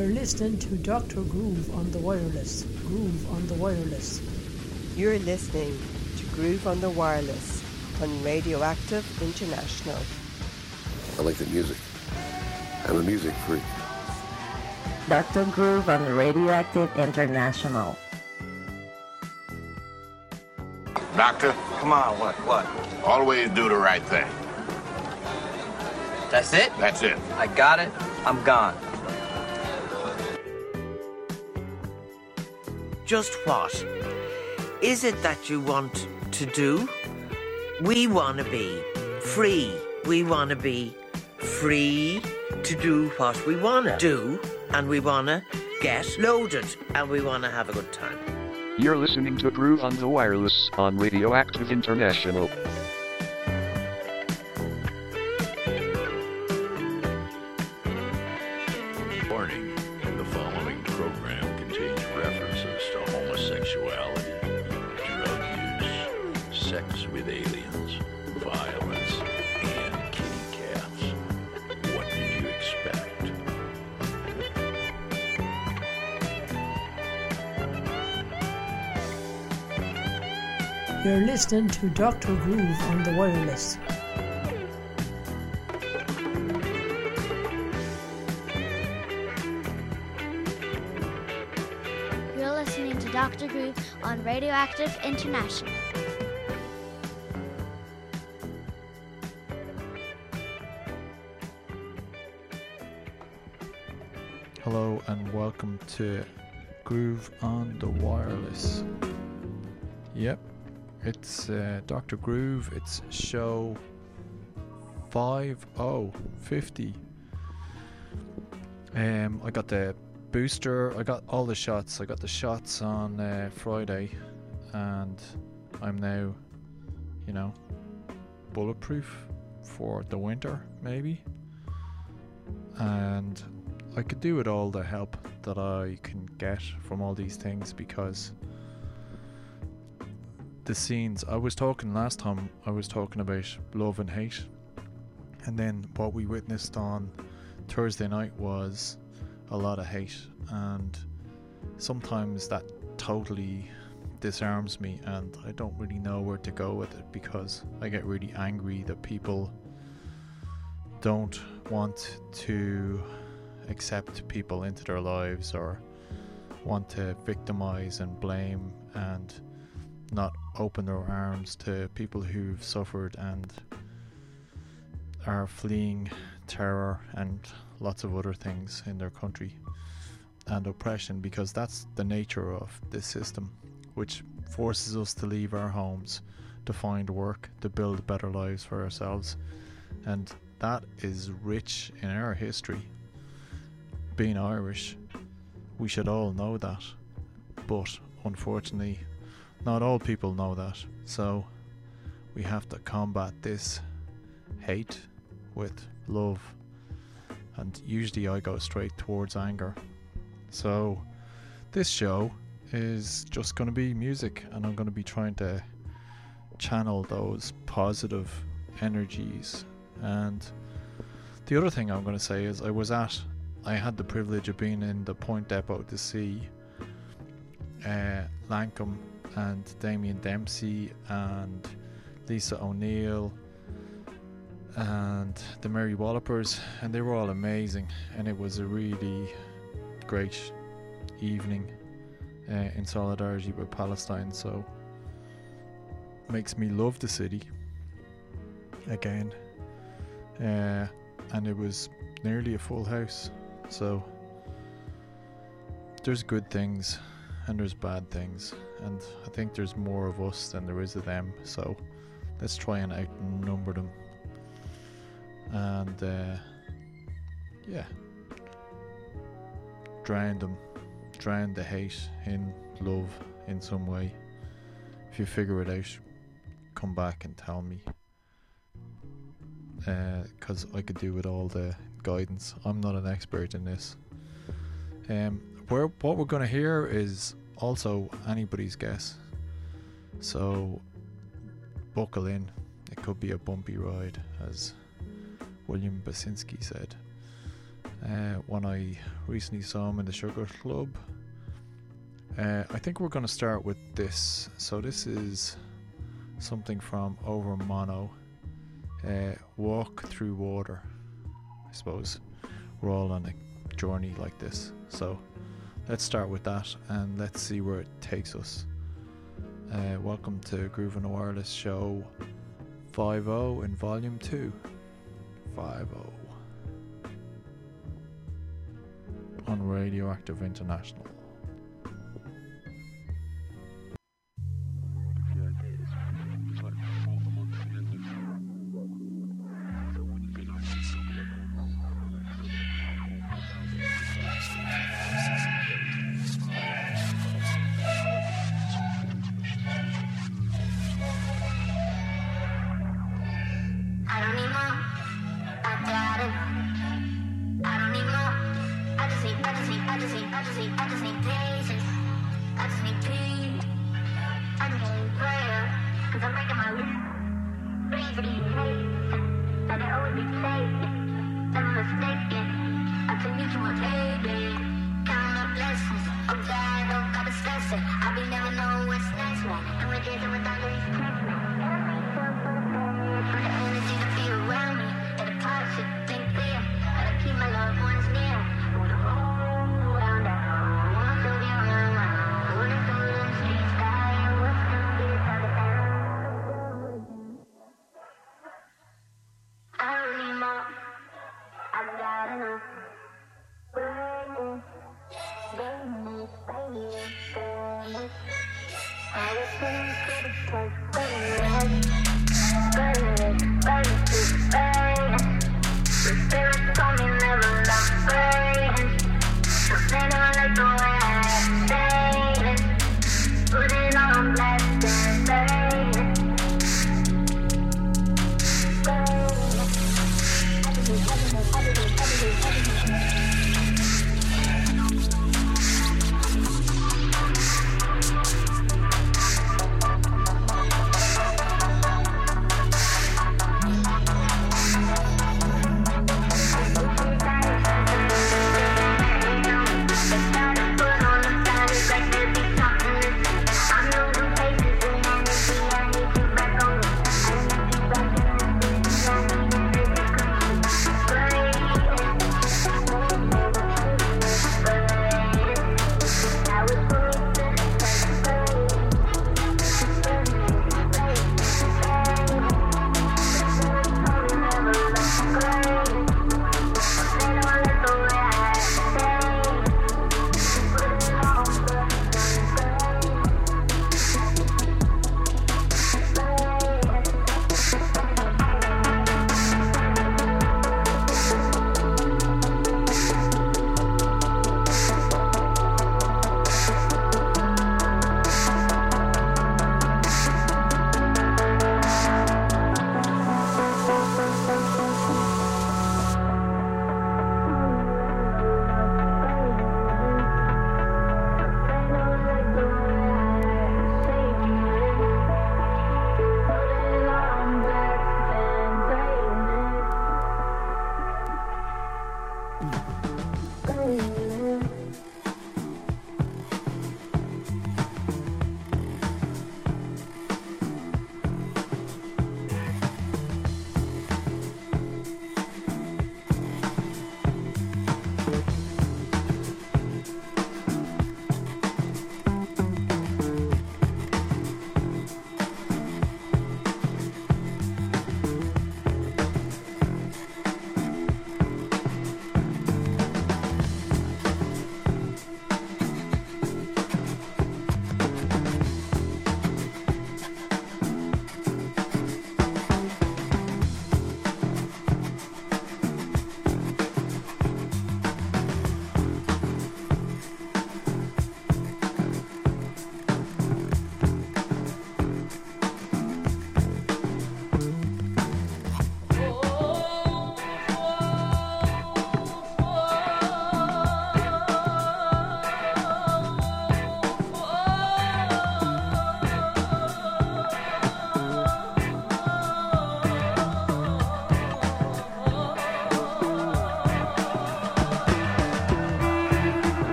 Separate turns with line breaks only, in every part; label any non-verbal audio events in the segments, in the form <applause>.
You're listening to Dr. Groove on the wireless. Groove on the wireless.
You're listening to Groove on the Wireless on Radioactive International.
I like the music. I'm a music freak.
Dr. Groove on Radioactive International.
Doctor,
Come on, what, what?
always do the right thing.
That's it?
That's it.
I got it. I'm gone.
Just what is it that you want to do? We want to be free. We want to be free to do what we want to do, and we want to get loaded, and we want to have a good time.
You're listening to Groove on the Wireless on Radioactive International.
Listening to Dr. Groove on the wireless.
You're listening to Dr. Groove on Radioactive International.
Hello and welcome to Groove on the Wireless. Yep, it's uh, Dr. Groove. It's show 5050. Um, I got the booster. I got all the shots. I got the shots on uh, Friday, and I'm now, you know, bulletproof for the winter, maybe. And I could do with all the help that I can get from all these things because the scenes. I was talking last time I was talking about love and hate. And then what we witnessed on Thursday night was a lot of hate. And sometimes that totally disarms me. And I don't really know where to go with it because I get really angry that people don't want to accept people into their lives or want to victimize and blame and not open their arms to people who've suffered and are fleeing terror and lots of other things in their country and oppression because that's the nature of this system which forces us to leave our homes to find work to build better lives for ourselves and that is rich in our history being Irish, we should all know that. But unfortunately, not all people know that. So we have to combat this hate with love. And usually I go straight towards anger. So this show is just going to be music, and I'm going to be trying to channel those positive energies. And the other thing I'm going to say is I was at I had the privilege of being in the Point Depot to see uh, Lankum and Damien Dempsey and Lisa O'Neill and the Mary Wallopers, and they were all amazing. And it was a really great evening uh, in solidarity with Palestine. So makes me love the city again. Uh, and it was nearly a full house. So there's good things and there's bad things, and I think there's more of us than there is of them. So let's try and outnumber them. And uh, yeah, drown them, drown the hate in love in some way. If you figure it out, come back and tell me. Because I could do with all the guidance. I'm not an expert in this. Um, where what we're going to hear is also anybody's guess. So buckle in. It could be a bumpy ride, as William Basinski said.
uh, when I recently saw him in the Sugar Club. Uh, I think we're going to start with this. So, this is something from Overmono uh, Walk Through Water. I suppose we're all on a journey like this. So, let's start with that and let's see where it takes us. Uh, welcome to on the Wireless Show 5 in Volume 2. 5 on Radioactive International.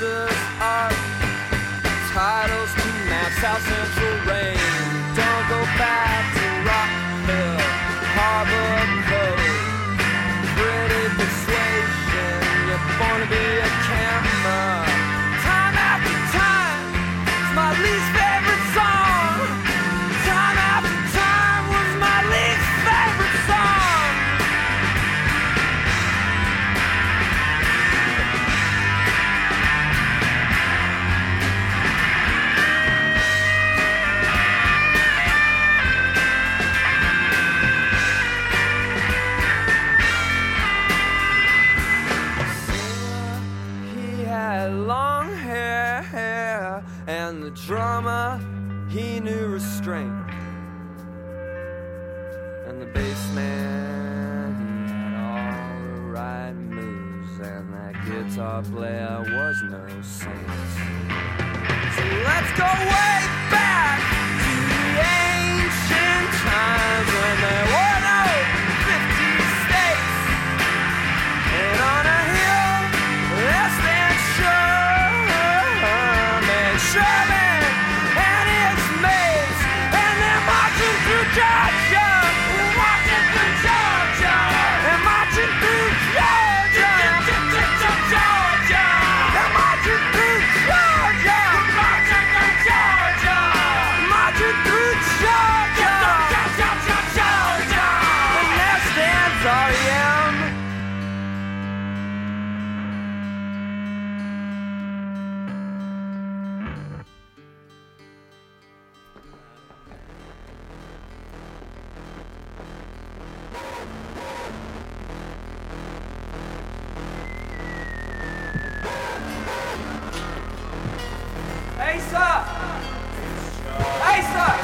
masters are titles to maps, South central rain.
É isso! É isso!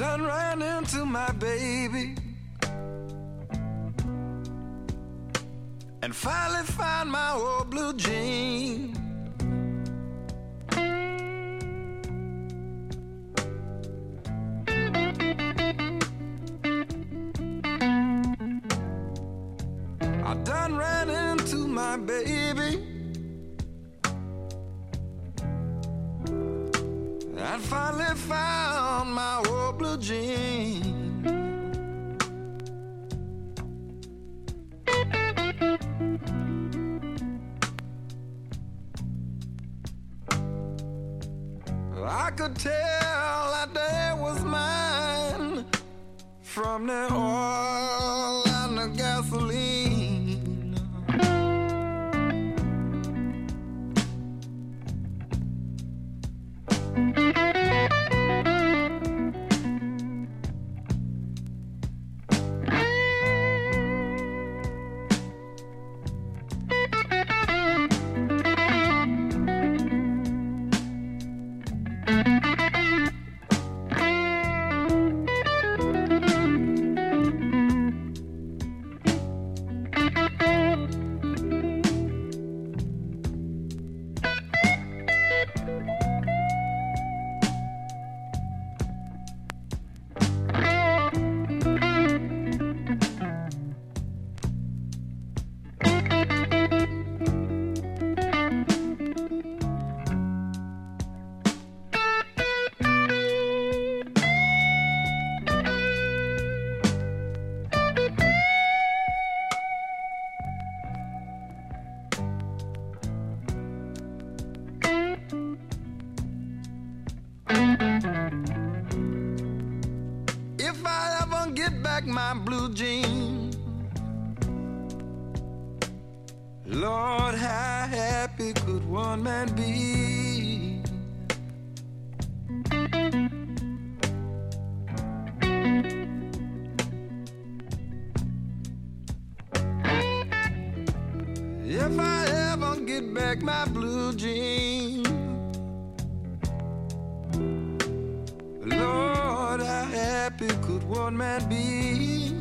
done ran into my baby and found happy could one man be?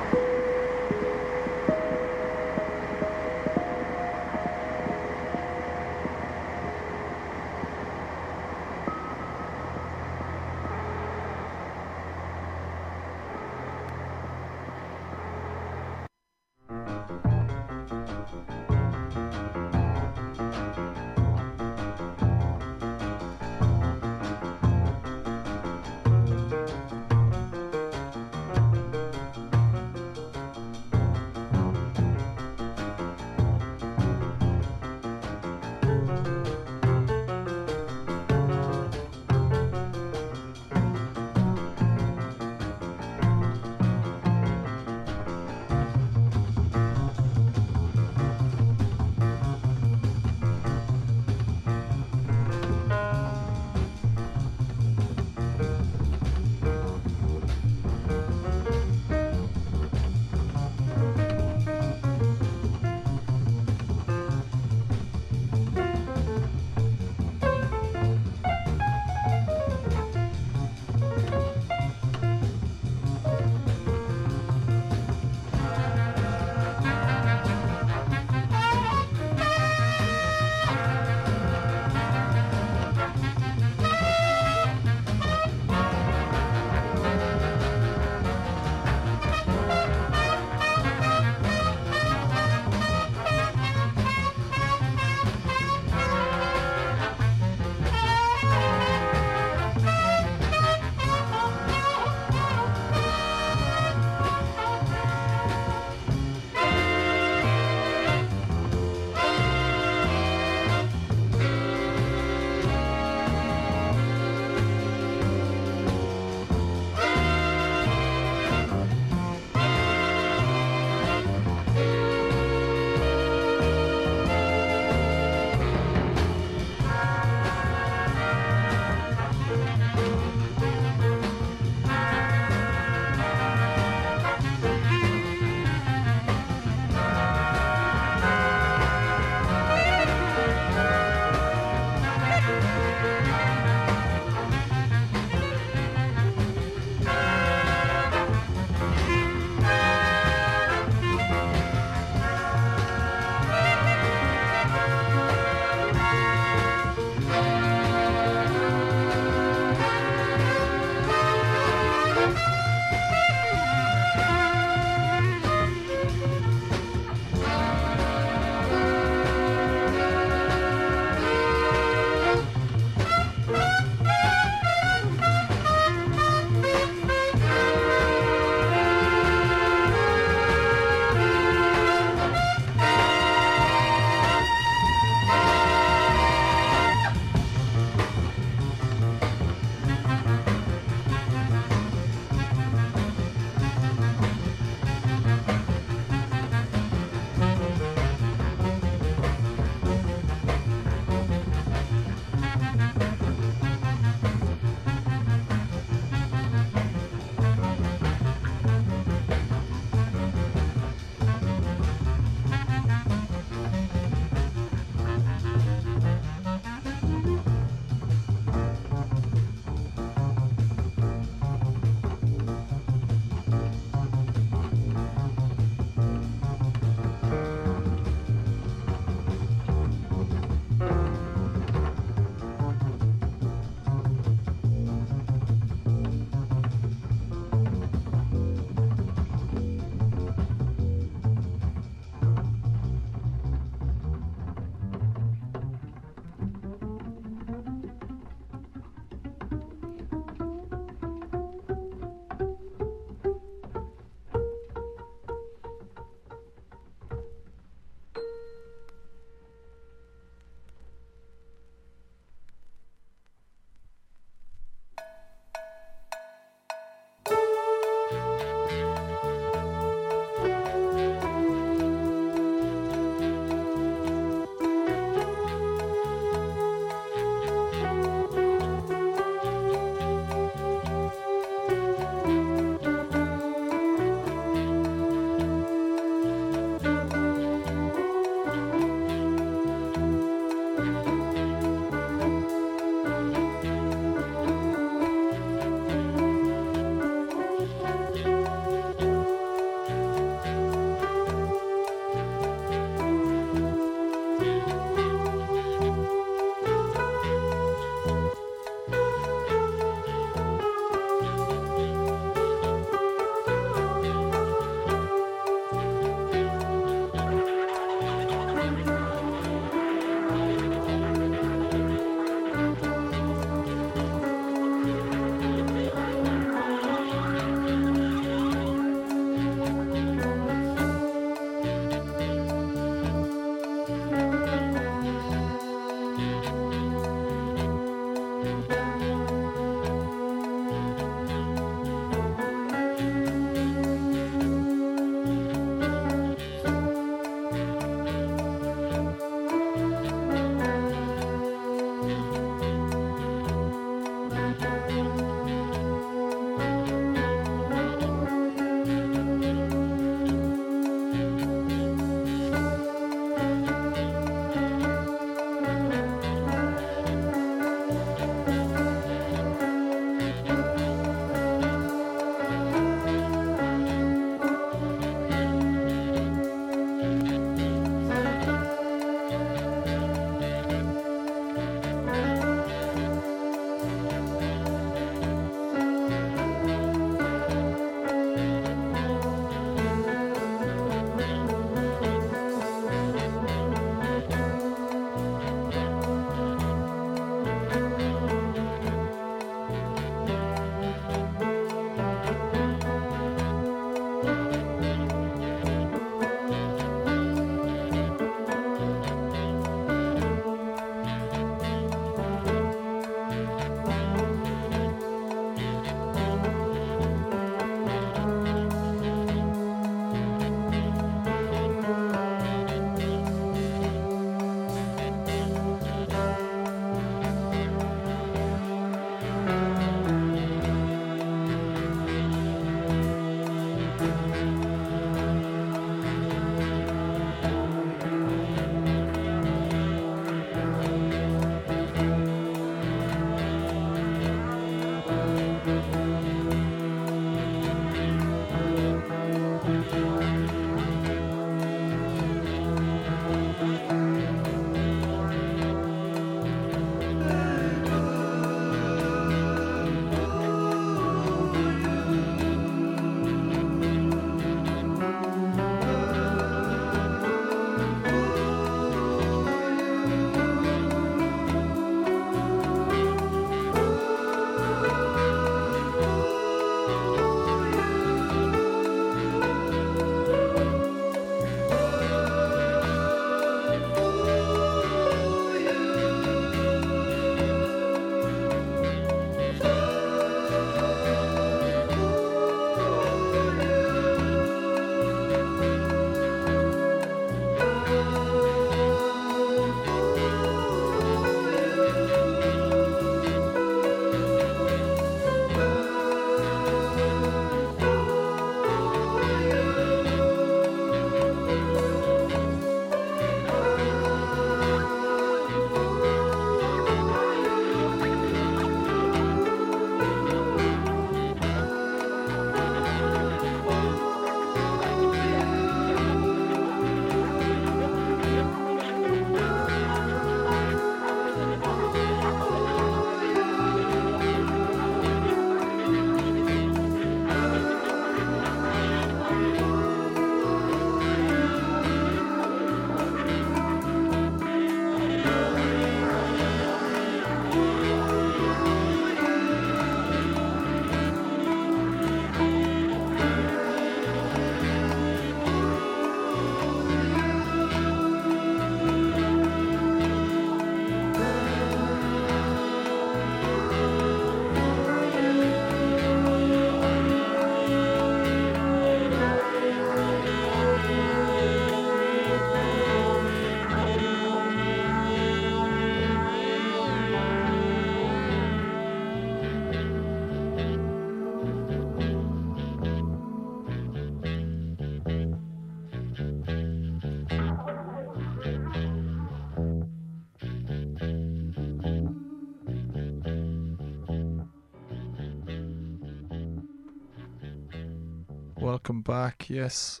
Back.
Yes,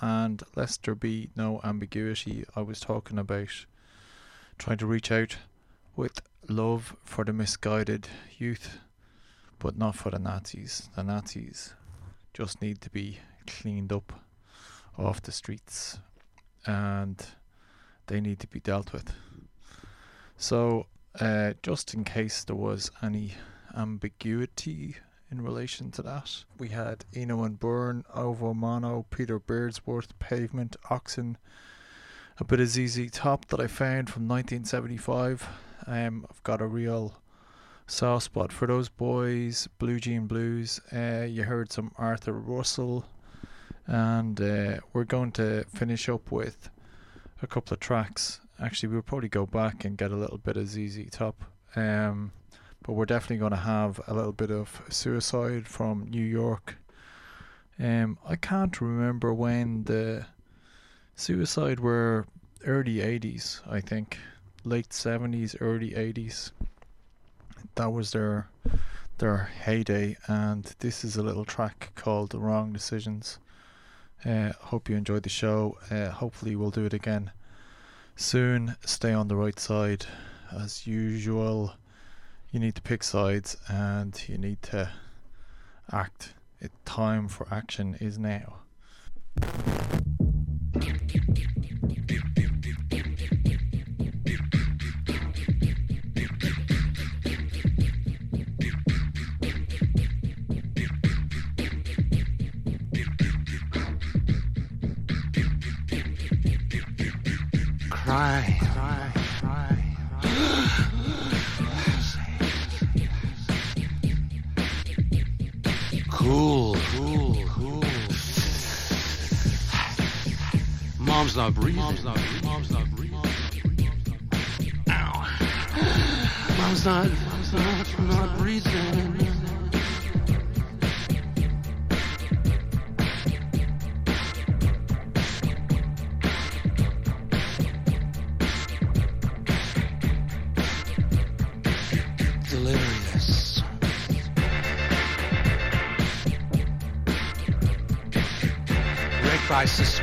and lest there be no ambiguity, I was talking about trying to reach out with love for the misguided youth, but not for the Nazis. The Nazis just need to be cleaned up off the streets and they need to be dealt with. So, uh, just in case there was any ambiguity in relation to that, we had Eno and Byrne, Overmono, Peter Beardsworth, Pavement, Oxen, a bit of ZZ Top that I found from 1975. Um, I've got a real soft spot for those boys. Blue Jean Blues. Uh, you heard some Arthur Russell, and uh, we're going to finish up with a couple of tracks. Actually, we'll probably go back and get a little bit of ZZ Top. Um, but we're definitely going to have a little bit of Suicide from New York. Um, I can't remember when the Suicide were early 80s, I think. Late 70s, early 80s. That was their their heyday and this is a little track called The Wrong Decisions. Uh, hope you enjoyed the show. Uh, hopefully we'll do it again soon. Stay on the right side as usual. You need to pick sides and you need to act. It time for action is now.
Cry, cry. Cool, cool, cool. Mom's not breathing. Mom's not breathing. Mom's not breathing. Ow. Mom's not, mom's not, not breathing.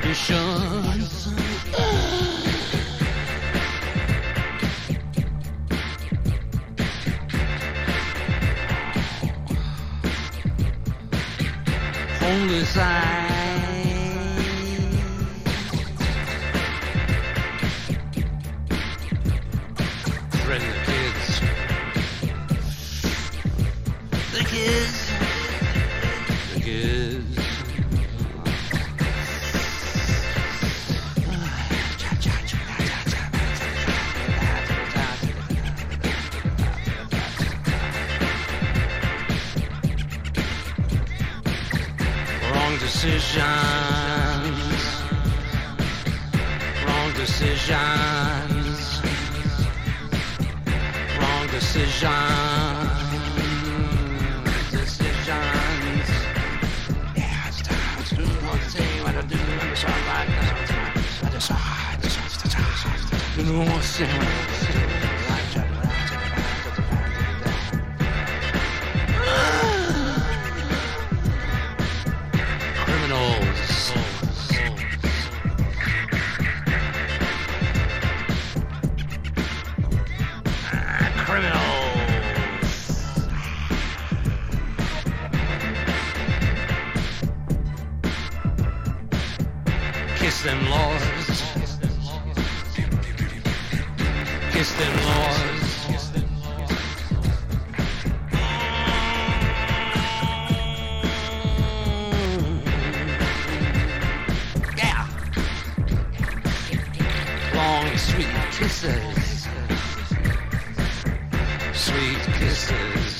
Suspicion. Homeless Kiss them laws. Yeah. Long, sweet kisses. Sweet kisses.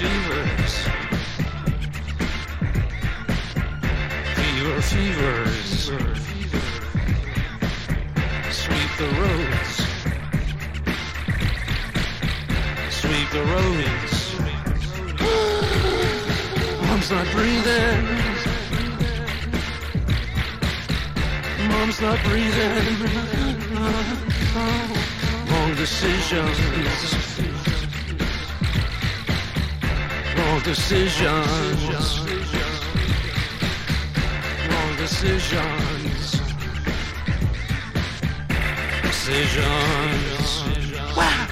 Fevers. Fever, fevers. Sweep the roads. Sweep the roads. <gasps> Mom's not breathing. lungs not breathing. Wrong decisions. Wrong decisions. Wrong decisions. Decisions. Wow.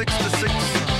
1966? Country